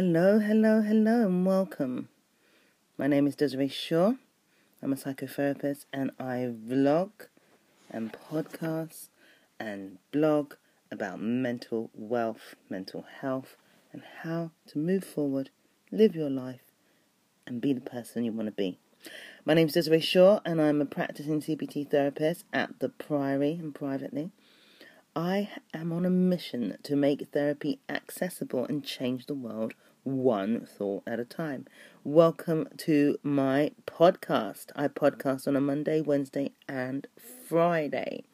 Hello, hello, hello, and welcome. My name is Disree Shaw. I'm a psychotherapist and I vlog and podcast and blog about mental wealth, mental health, and how to move forward, live your life, and be the person you want to be. My name is Disree Shaw, and I'm a practicing CBT therapist at the Priory and privately. I am on a mission to make therapy accessible and change the world one thought at a time. Welcome to my podcast. I podcast on a Monday, Wednesday, and Friday.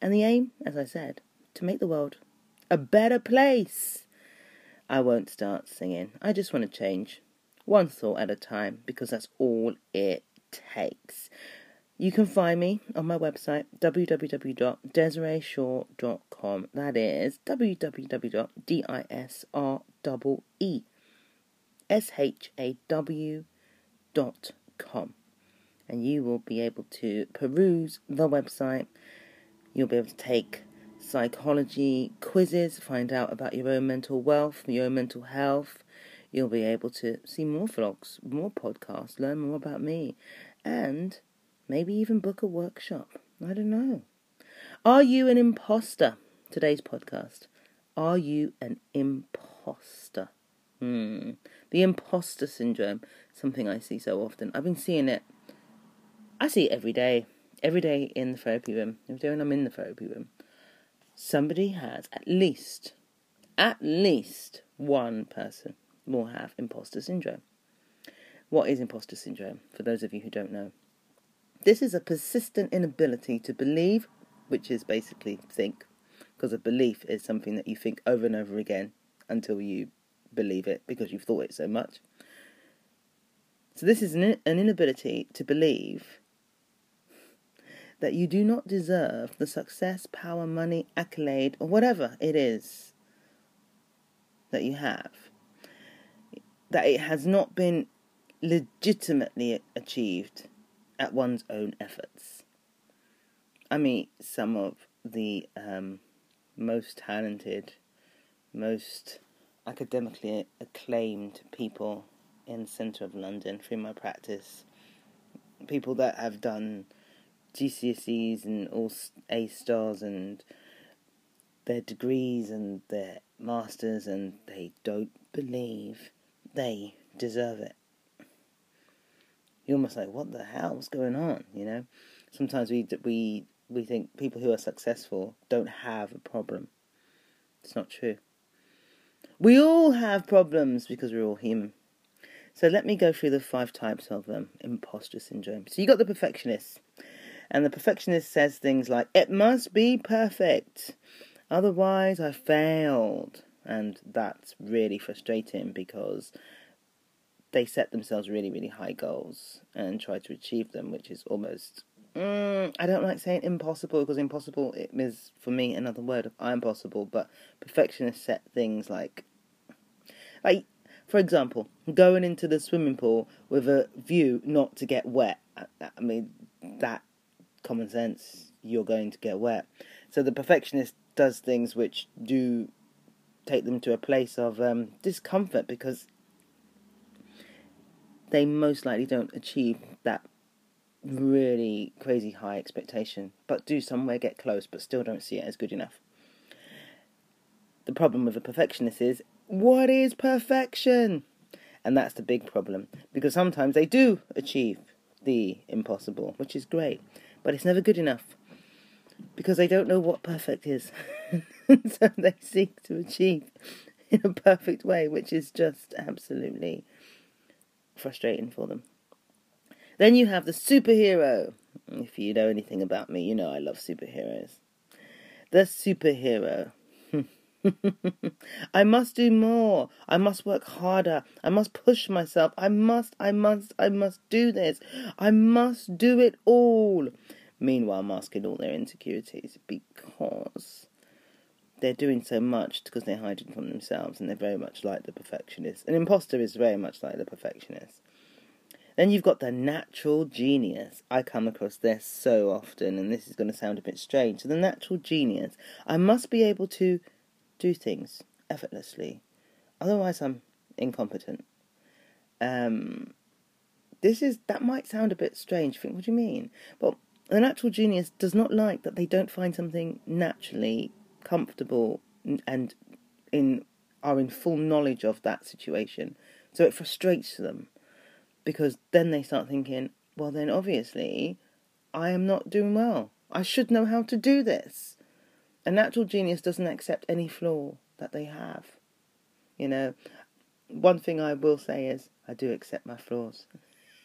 And the aim, as I said, to make the world a better place. I won't start singing. I just want to change one thought at a time because that's all it takes. You can find me on my website www.disreeshaw.com. That is www.disreeshaw.com. And you will be able to peruse the website. You'll be able to take psychology quizzes, find out about your own mental wealth, your own mental health. You'll be able to see more vlogs, more podcasts, learn more about me, and Maybe even book a workshop. I don't know. Are you an imposter? Today's podcast. Are you an imposter? Hmm. The imposter syndrome, something I see so often. I've been seeing it. I see it every day. Every day in the therapy room. Every day when I'm in the therapy room. Somebody has at least, at least one person will have imposter syndrome. What is imposter syndrome? For those of you who don't know, this is a persistent inability to believe, which is basically think, because a belief is something that you think over and over again until you believe it because you've thought it so much. So, this is an, an inability to believe that you do not deserve the success, power, money, accolade, or whatever it is that you have. That it has not been legitimately achieved at one's own efforts. I meet some of the um, most talented, most academically acclaimed people in the centre of London through my practice. People that have done GCSEs and all A stars and their degrees and their masters, and they don't believe they deserve it you're almost like, what the hell? What's going on? You know, sometimes we we we think people who are successful don't have a problem. It's not true. We all have problems because we're all human. So let me go through the five types of um, imposter syndrome. So you got the perfectionist, and the perfectionist says things like, "It must be perfect, otherwise I failed," and that's really frustrating because they set themselves really, really high goals and try to achieve them, which is almost. Mm, I don't like saying impossible because impossible is for me another word of I'm possible, but perfectionists set things like, like for example, going into the swimming pool with a view not to get wet. I mean, that common sense, you're going to get wet. So the perfectionist does things which do take them to a place of um, discomfort because they most likely don't achieve really crazy high expectation, but do somewhere get close, but still don't see it as good enough. The problem with a perfectionist is what is perfection? And that's the big problem because sometimes they do achieve the impossible, which is great, but it's never good enough because they don't know what perfect is. so they seek to achieve in a perfect way, which is just absolutely frustrating for them. Then you have the superhero. If you know anything about me, you know I love superheroes. The superhero. I must do more. I must work harder. I must push myself. I must, I must, I must do this. I must do it all. Meanwhile, masking all their insecurities because they're doing so much because they're hiding from themselves and they're very much like the perfectionist. An imposter is very much like the perfectionist. Then you've got the natural genius. I come across this so often, and this is going to sound a bit strange. So, the natural genius. I must be able to do things effortlessly. Otherwise, I'm incompetent. Um, this is that might sound a bit strange. Think, what do you mean? Well, the natural genius does not like that they don't find something naturally comfortable and in are in full knowledge of that situation. So it frustrates them because then they start thinking, well, then obviously I am not doing well. I should know how to do this. A natural genius doesn't accept any flaw that they have. You know, one thing I will say is I do accept my flaws.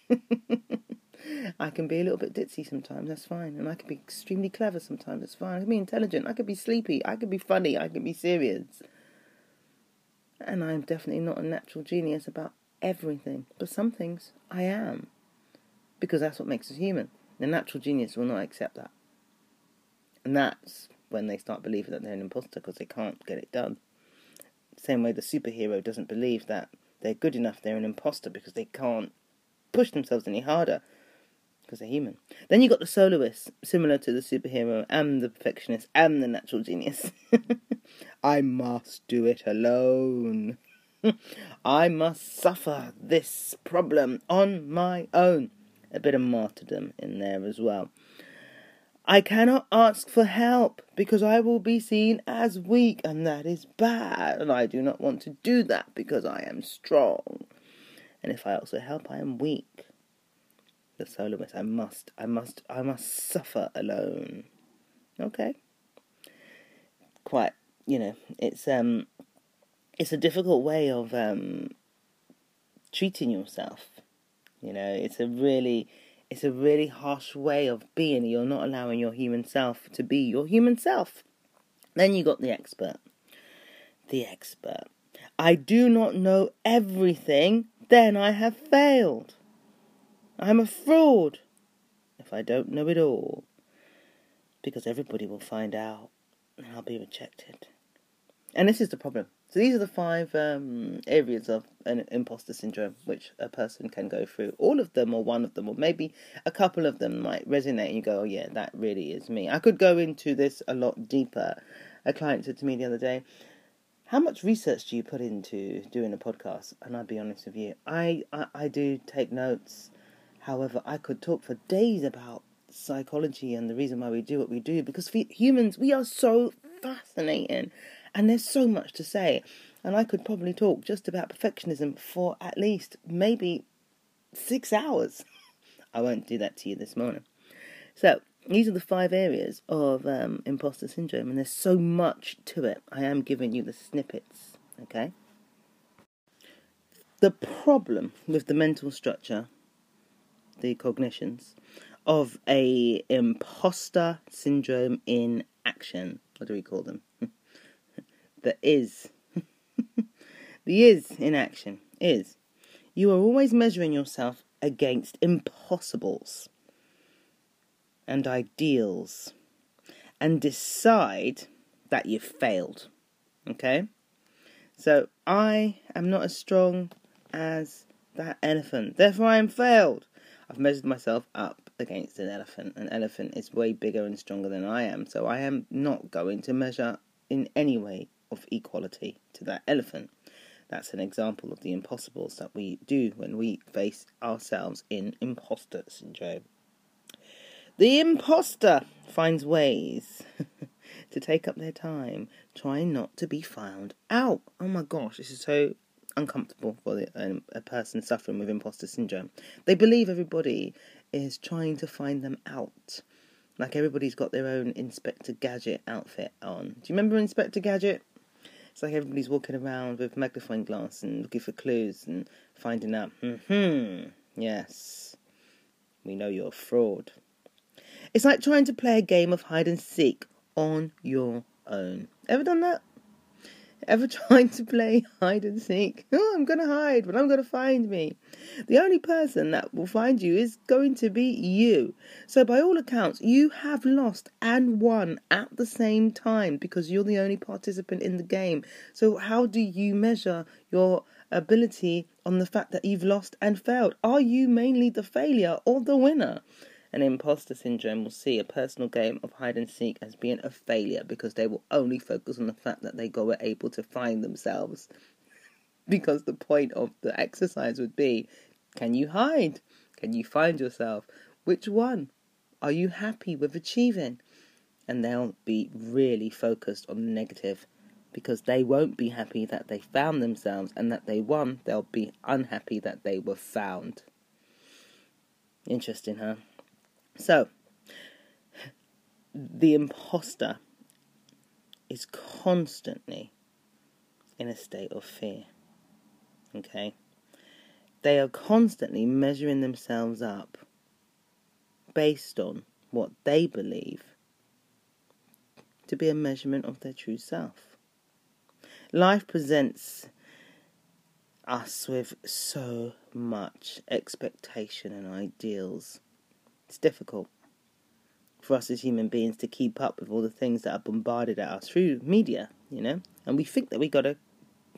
I can be a little bit ditzy sometimes, that's fine. And I can be extremely clever sometimes, that's fine. I can be intelligent, I can be sleepy, I can be funny, I can be serious. And I'm definitely not a natural genius about everything. But some things I am. Because that's what makes us human. The natural genius will not accept that. And that's when they start believing that they're an imposter because they can't get it done. Same way the superhero doesn't believe that they're good enough, they're an imposter because they can't push themselves any harder because they're human. Then you got the soloist, similar to the superhero and the perfectionist and the natural genius. I must do it alone. I must suffer this problem on my own. A bit of martyrdom in there as well. I cannot ask for help because I will be seen as weak, and that is bad, and I do not want to do that because I am strong. And if I also help, I am weak. The soloist, I must, I must, I must suffer alone. Okay. Quite, you know, it's um, it's a difficult way of um, treating yourself. You know, it's a really it's a really harsh way of being. You're not allowing your human self to be your human self. Then you got the expert. The expert. I do not know everything, then I have failed. I'm a fraud if I don't know it all. Because everybody will find out and I'll be rejected. And this is the problem. So these are the five um, areas of an imposter syndrome which a person can go through. All of them, or one of them, or maybe a couple of them might resonate, and you go, "Oh yeah, that really is me." I could go into this a lot deeper. A client said to me the other day, "How much research do you put into doing a podcast?" And I'll be honest with you, I, I, I do take notes. However, I could talk for days about psychology and the reason why we do what we do because humans we are so fascinating and there's so much to say. And I could probably talk just about perfectionism for at least maybe six hours. I won't do that to you this morning. So, these are the five areas of um, imposter syndrome, and there's so much to it. I am giving you the snippets, okay? The problem with the mental structure, the cognitions, of a imposter syndrome in action, what do we call them? the is. the is in action is. You are always measuring yourself against impossibles and ideals and decide that you've failed. Okay? So I am not as strong as that elephant. Therefore, I am failed. I've measured myself up against an elephant. An elephant is way bigger and stronger than I am, so I am not going to measure in any way of equality to that elephant. That's an example of the impossibles that we do when we face ourselves in imposter syndrome. The imposter finds ways to take up their time trying not to be found out. Oh my gosh, this is so uncomfortable for the, um, a person suffering with imposter syndrome. They believe everybody is trying to find them out. Like everybody's got their own Inspector Gadget outfit on. Do you remember Inspector Gadget? It's like everybody's walking around with magnifying glass and looking for clues and finding out, hmm, yes, we know you're a fraud. It's like trying to play a game of hide and seek on your own. Ever done that? Ever trying to play hide and seek? Oh, I'm going to hide, but I'm going to find me. The only person that will find you is going to be you. So, by all accounts, you have lost and won at the same time because you're the only participant in the game. So, how do you measure your ability on the fact that you've lost and failed? Are you mainly the failure or the winner? An imposter syndrome will see a personal game of hide and seek as being a failure because they will only focus on the fact that they were able to find themselves. because the point of the exercise would be can you hide? Can you find yourself? Which one are you happy with achieving? And they'll be really focused on the negative because they won't be happy that they found themselves and that they won. They'll be unhappy that they were found. Interesting, huh? So, the imposter is constantly in a state of fear. Okay? They are constantly measuring themselves up based on what they believe to be a measurement of their true self. Life presents us with so much expectation and ideals. It's difficult for us as human beings to keep up with all the things that are bombarded at us through media, you know? And we think that we gotta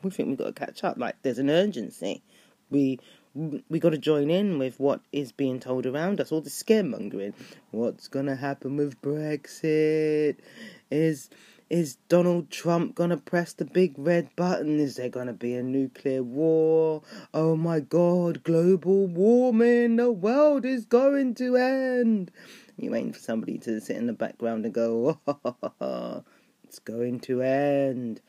we think we gotta catch up, like there's an urgency. We we got to join in with what is being told around us. All the scaremongering. What's gonna happen with Brexit? Is is Donald Trump gonna press the big red button? Is there gonna be a nuclear war? Oh my God! Global warming. The world is going to end. You're waiting for somebody to sit in the background and go, oh, "It's going to end."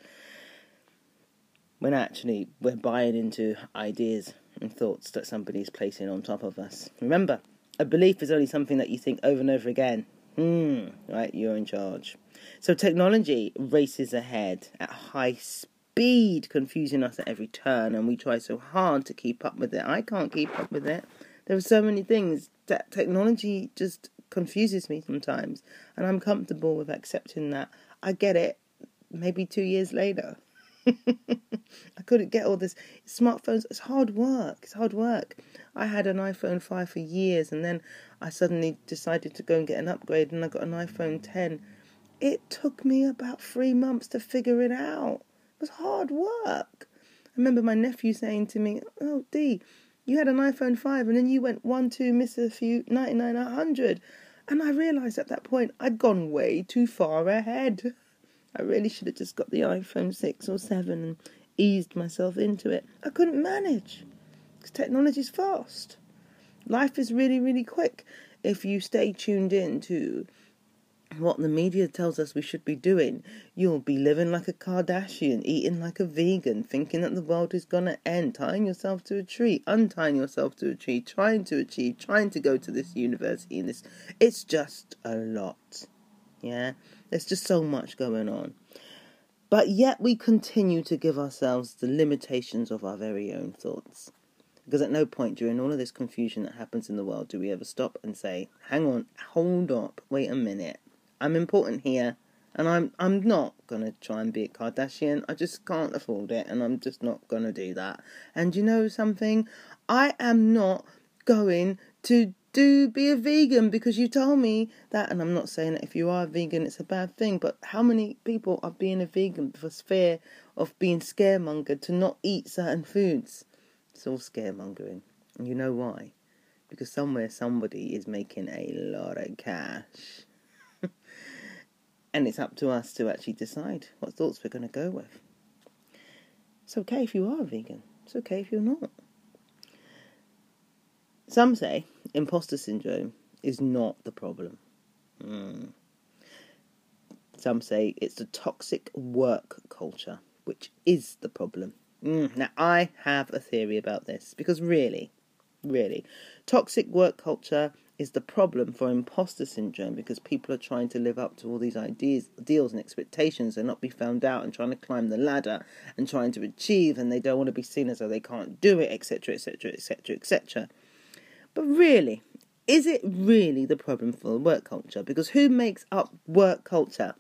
When actually we're buying into ideas and thoughts that somebody's placing on top of us. Remember, a belief is only something that you think over and over again. Hmm, right, you're in charge. So technology races ahead at high speed, confusing us at every turn, and we try so hard to keep up with it. I can't keep up with it. There are so many things that technology just confuses me sometimes, and I'm comfortable with accepting that. I get it maybe two years later. I couldn't get all this smartphones. It's hard work. It's hard work. I had an iPhone 5 for years and then I suddenly decided to go and get an upgrade and I got an iPhone 10. It took me about three months to figure it out. It was hard work. I remember my nephew saying to me, Oh, Dee, you had an iPhone 5 and then you went 1, 2, miss a few, 99, 100. And I realised at that point I'd gone way too far ahead. I really should have just got the iPhone 6 or 7 and eased myself into it. I couldn't manage because technology's fast. Life is really, really quick if you stay tuned in to what the media tells us we should be doing. You'll be living like a Kardashian, eating like a vegan, thinking that the world is going to end, tying yourself to a tree, untying yourself to a tree, trying to achieve, trying to go to this university and this. It's just a lot. Yeah? There's just so much going on. But yet we continue to give ourselves the limitations of our very own thoughts. Because at no point during all of this confusion that happens in the world do we ever stop and say, hang on, hold up, wait a minute. I'm important here and I'm I'm not gonna try and be a Kardashian. I just can't afford it and I'm just not gonna do that. And you know something? I am not going to do be a vegan because you told me that and I'm not saying that if you are vegan it's a bad thing, but how many people are being a vegan for fear of being scaremongered to not eat certain foods? It's all scaremongering. And you know why? Because somewhere somebody is making a lot of cash. And it's up to us to actually decide what thoughts we're going to go with. It's okay if you are a vegan. It's okay if you're not. Some say imposter syndrome is not the problem. Mm. Some say it's the toxic work culture, which is the problem. Mm. Now, I have a theory about this because really, really, toxic work culture is the problem for imposter syndrome because people are trying to live up to all these ideas, deals, and expectations and not be found out and trying to climb the ladder and trying to achieve and they don't want to be seen as though they can't do it, etc., etc., etc., etc. But really, is it really the problem for work culture? Because who makes up work culture?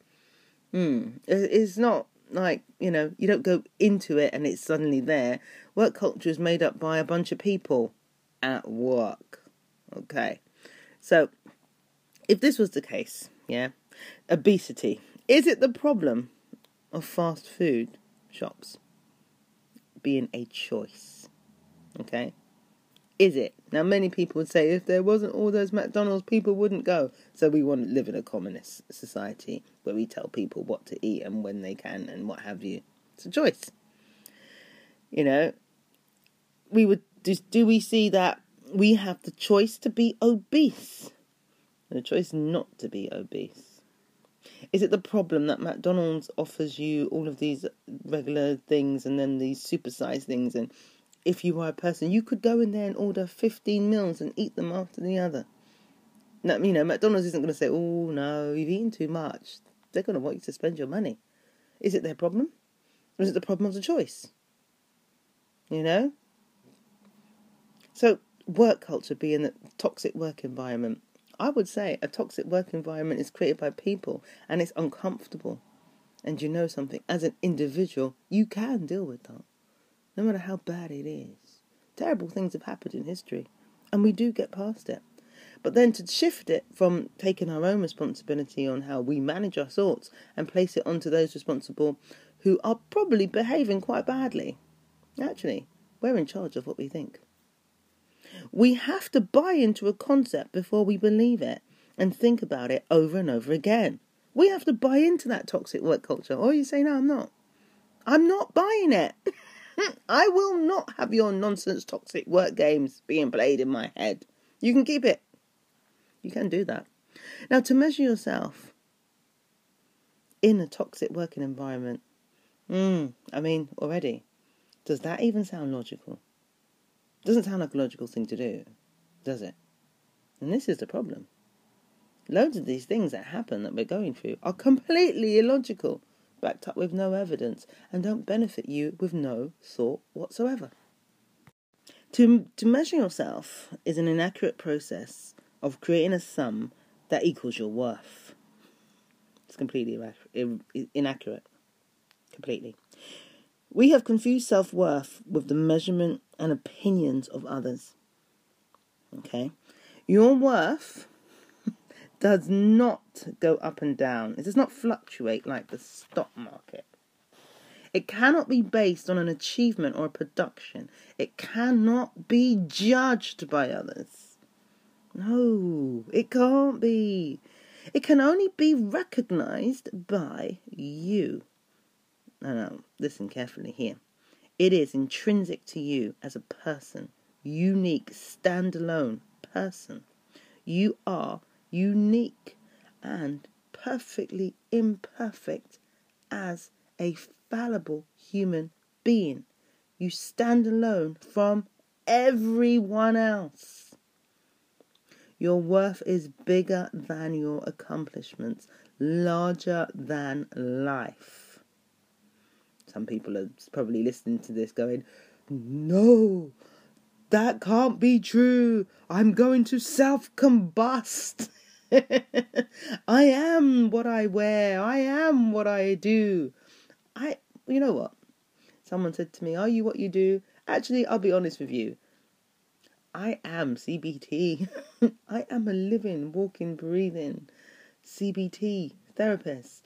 Hmm, it's not like you know you don't go into it and it's suddenly there. Work culture is made up by a bunch of people at work. Okay, so if this was the case, yeah, obesity is it the problem of fast food shops being a choice? Okay, is it? Now, many people would say if there wasn't all those McDonald's, people wouldn't go. So we want to live in a communist society where we tell people what to eat and when they can and what have you. It's a choice. You know, we would do, do we see that we have the choice to be obese, the choice not to be obese? Is it the problem that McDonald's offers you all of these regular things and then these supersized things? And if you are a person, you could go in there and order 15 meals and eat them after the other. Now, you know, McDonald's isn't going to say, oh, no, you've eaten too much. They're going to want you to spend your money. Is it their problem? Or is it the problem of the choice? You know? So, work culture be in a toxic work environment. I would say a toxic work environment is created by people and it's uncomfortable. And you know something, as an individual, you can deal with that, no matter how bad it is. Terrible things have happened in history, and we do get past it. But then to shift it from taking our own responsibility on how we manage our thoughts and place it onto those responsible who are probably behaving quite badly. Actually, we're in charge of what we think. We have to buy into a concept before we believe it and think about it over and over again. We have to buy into that toxic work culture. Or you say, no, I'm not. I'm not buying it. I will not have your nonsense toxic work games being played in my head. You can keep it. You can do that. Now, to measure yourself in a toxic working environment, mm, I mean, already, does that even sound logical? Doesn't sound like a logical thing to do, does it? And this is the problem. Loads of these things that happen that we're going through are completely illogical, backed up with no evidence, and don't benefit you with no thought whatsoever. To, to measure yourself is an inaccurate process of creating a sum that equals your worth. It's completely inaccurate. Completely. We have confused self worth with the measurement and opinions of others. Okay? Your worth does not go up and down, it does not fluctuate like the stock market. It cannot be based on an achievement or a production. It cannot be judged by others. No, it can't be. It can only be recognized by you. No, no, listen carefully here. It is intrinsic to you as a person, unique, standalone person. You are unique and perfectly imperfect as a fallible human being. You stand alone from everyone else. Your worth is bigger than your accomplishments, larger than life. Some people are probably listening to this going, No, that can't be true. I'm going to self combust. I am what I wear. I am what I do. I, you know what? Someone said to me, Are you what you do? Actually, I'll be honest with you. I am CBT. I am a living, walking, breathing CBT therapist.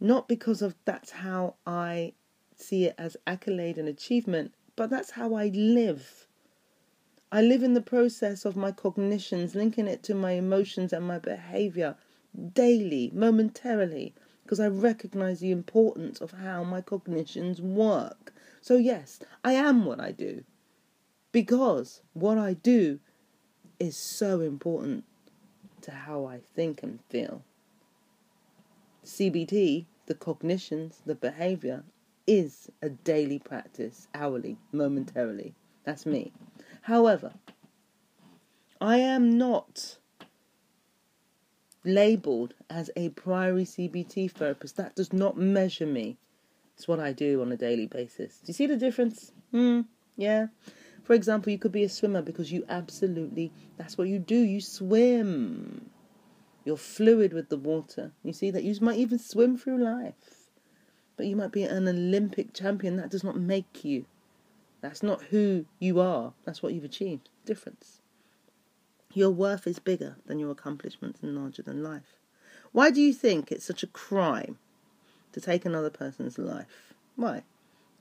Not because of that's how I see it as accolade and achievement, but that's how I live. I live in the process of my cognitions, linking it to my emotions and my behavior daily, momentarily, because I recognize the importance of how my cognitions work. So, yes, I am what I do because what I do is so important to how I think and feel. CBT, the cognitions, the behavior, is a daily practice, hourly, momentarily. That's me. However, I am not labeled as a Priory CBT therapist. That does not measure me. It's what I do on a daily basis. Do you see the difference? Hmm, yeah. For example, you could be a swimmer because you absolutely, that's what you do. You swim. You're fluid with the water. You see that you might even swim through life. But you might be an Olympic champion. That does not make you. That's not who you are. That's what you've achieved. Difference. Your worth is bigger than your accomplishments and larger than life. Why do you think it's such a crime to take another person's life? Why?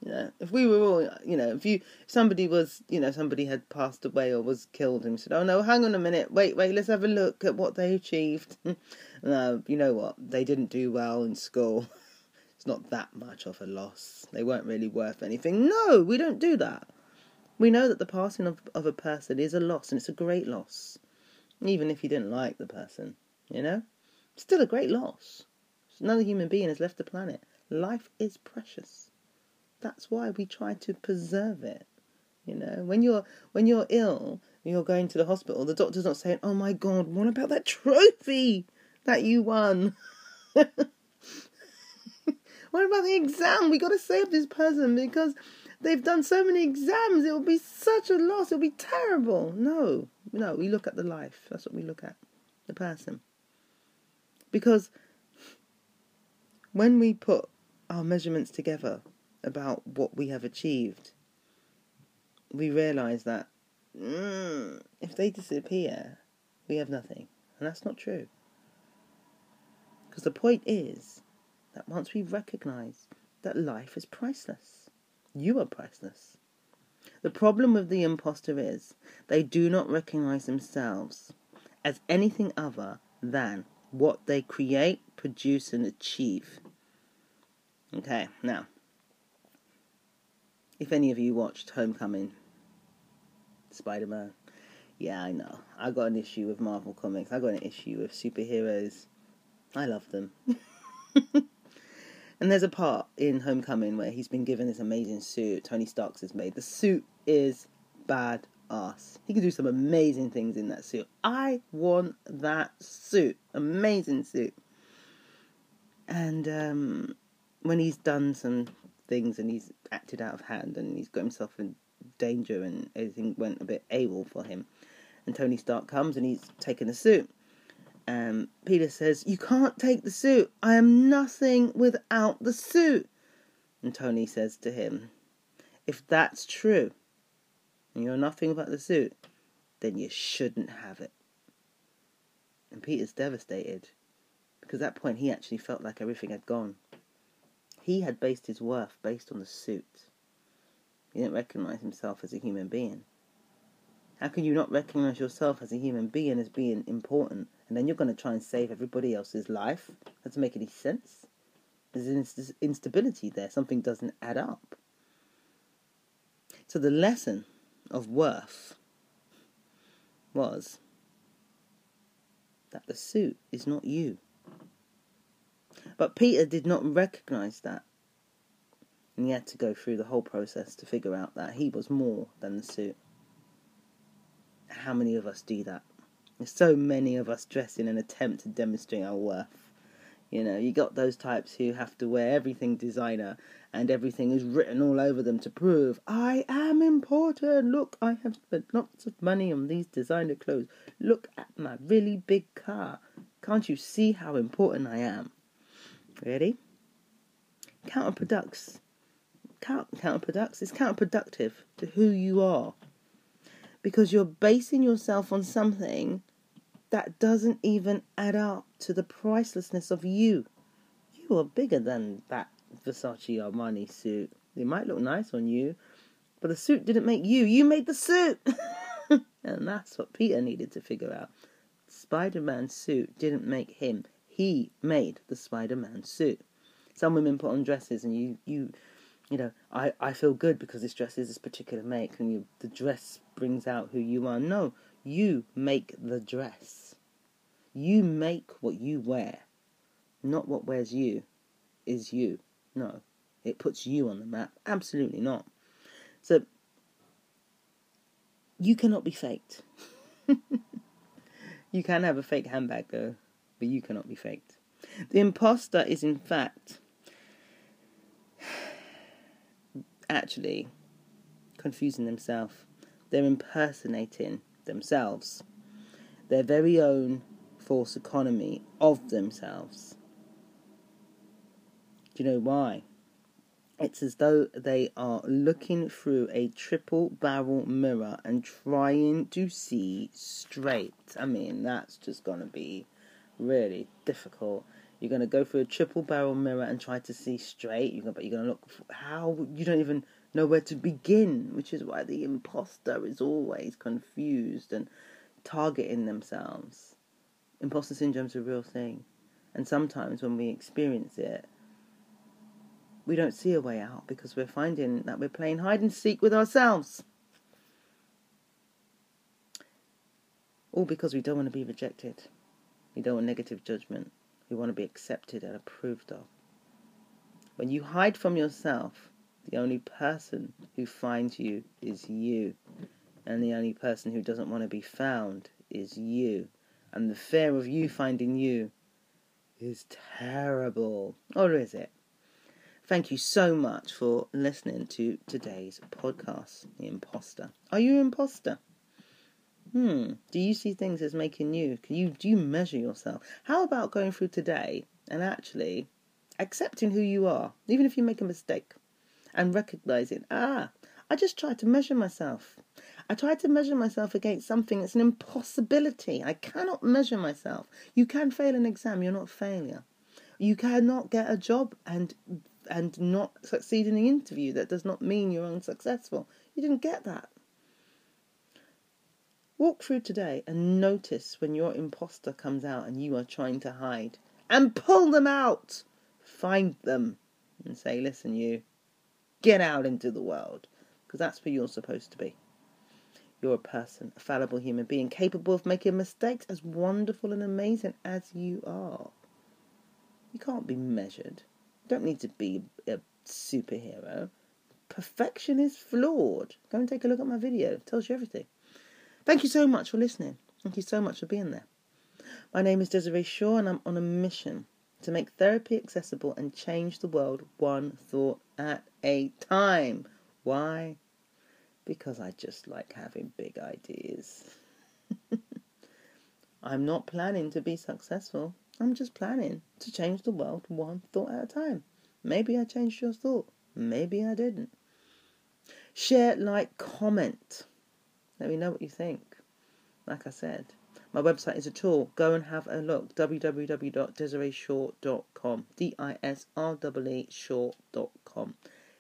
You know, if we were all, you know, if you, somebody was, you know, somebody had passed away or was killed and said, oh no, hang on a minute, wait, wait, let's have a look at what they achieved. no, uh, you know what? They didn't do well in school. it's not that much of a loss. They weren't really worth anything. No, we don't do that. We know that the passing of, of a person is a loss, and it's a great loss. Even if you didn't like the person, you know? Still a great loss. Another human being has left the planet. Life is precious. That's why we try to preserve it. You know, when you're when you're ill, you're going to the hospital. The doctor's not saying, "Oh my God, what about that trophy that you won?" what about the exam? We got to save this person because they've done so many exams. It will be such a loss. It'll be terrible. No, no. We look at the life. That's what we look at, the person. Because when we put our measurements together about what we have achieved, we realize that mm, if they disappear, we have nothing. And that's not true. Because the point is that once we recognize that life is priceless, you are priceless. The problem with the imposter is they do not recognize themselves as anything other than what they create, produce, and achieve. Okay, now, if any of you watched Homecoming, Spider Man, yeah, I know. I got an issue with Marvel Comics. I got an issue with superheroes. I love them. and there's a part in Homecoming where he's been given this amazing suit Tony Stark's has made. The suit is bad ass. He can do some amazing things in that suit. I want that suit. Amazing suit. And um, when he's done some things and he's acted out of hand and he's got himself in danger and everything went a bit AWOL for him, and Tony Stark comes and he's taken the suit. Um, Peter says, You can't take the suit. I am nothing without the suit. And Tony says to him, If that's true, and you're nothing about the suit, then you shouldn't have it. And Peter's devastated because at that point he actually felt like everything had gone. He had based his worth based on the suit. He didn't recognize himself as a human being. How can you not recognize yourself as a human being as being important and then you're going to try and save everybody else's life? Doesn't make any sense. There's instability there. Something doesn't add up. So the lesson of worth was that the suit is not you. But Peter did not recognize that. And he had to go through the whole process to figure out that he was more than the suit. How many of us do that? There's so many of us dress in an attempt to demonstrate our worth. You know, you got those types who have to wear everything designer and everything is written all over them to prove I am important. Look, I have spent lots of money on these designer clothes. Look at my really big car. Can't you see how important I am? Ready? Counterproducts. Counterproducts. It's counterproductive to who you are because you're basing yourself on something that doesn't even add up to the pricelessness of you. You are bigger than that Versace Armani suit. It might look nice on you, but the suit didn't make you. You made the suit. and that's what Peter needed to figure out. Spider Man suit didn't make him. He made the Spider Man suit. Some women put on dresses and you, you you know, I, I feel good because this dress is this particular make and you the dress brings out who you are. No, you make the dress. You make what you wear. Not what wears you is you. No. It puts you on the map. Absolutely not. So you cannot be faked. you can have a fake handbag though, but you cannot be faked. The imposter is in fact actually confusing themselves. They're impersonating themselves, their very own false economy of themselves. Do you know why? It's as though they are looking through a triple barrel mirror and trying to see straight. I mean, that's just going to be really difficult. You're going to go through a triple barrel mirror and try to see straight. You're going, but you're going to look how you don't even know where to begin, which is why the imposter is always confused and targeting themselves. Imposter syndrome is a real thing, and sometimes when we experience it, we don't see a way out because we're finding that we're playing hide and seek with ourselves. All because we don't want to be rejected. We don't want negative judgment. We want to be accepted and approved of. When you hide from yourself, the only person who finds you is you. And the only person who doesn't want to be found is you. And the fear of you finding you is terrible. Or is it? Thank you so much for listening to today's podcast, The Imposter. Are you an imposter? Hmm. Do you see things as making you? Can you do you measure yourself? How about going through today and actually accepting who you are, even if you make a mistake, and recognizing, ah, I just tried to measure myself. I tried to measure myself against something that's an impossibility. I cannot measure myself. You can fail an exam, you're not failure. You cannot get a job and and not succeed in the interview. That does not mean you're unsuccessful. You didn't get that. Walk through today and notice when your imposter comes out and you are trying to hide. And pull them out! Find them and say, listen, you, get out into the world. Because that's where you're supposed to be. You're a person, a fallible human being, capable of making mistakes as wonderful and amazing as you are. You can't be measured. You don't need to be a superhero. Perfection is flawed. Go and take a look at my video. It tells you everything. Thank you so much for listening. Thank you so much for being there. My name is Disree Shaw, and I'm on a mission to make therapy accessible and change the world one thought at a time. Why? Because I just like having big ideas. I'm not planning to be successful. I'm just planning to change the world one thought at a time. Maybe I changed your thought. Maybe I didn't. Share, like, comment. Let me know what you think. Like I said, my website is a tool. Go and have a look. www.disreeshaw.com. D-I-S-R-E-E Shaw.com.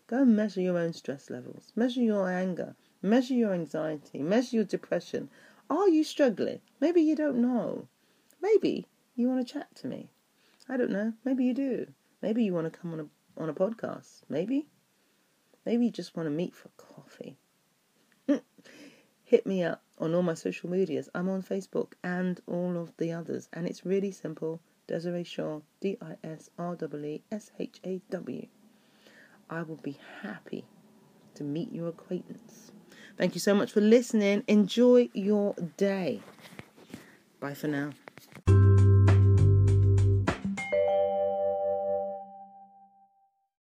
Go and measure your own stress levels. Measure your anger. Measure your anxiety. Measure your depression. Are you struggling? Maybe you don't know. Maybe you want to chat to me. I don't know. Maybe you do. Maybe you want to come on a on a podcast. Maybe. Maybe you just want to meet for coffee hit me up on all my social medias. I'm on Facebook and all of the others, and it's really simple. Disree Shaw, D I S R E E S H A W. I will be happy to meet your acquaintance. Thank you so much for listening. Enjoy your day. Bye for now.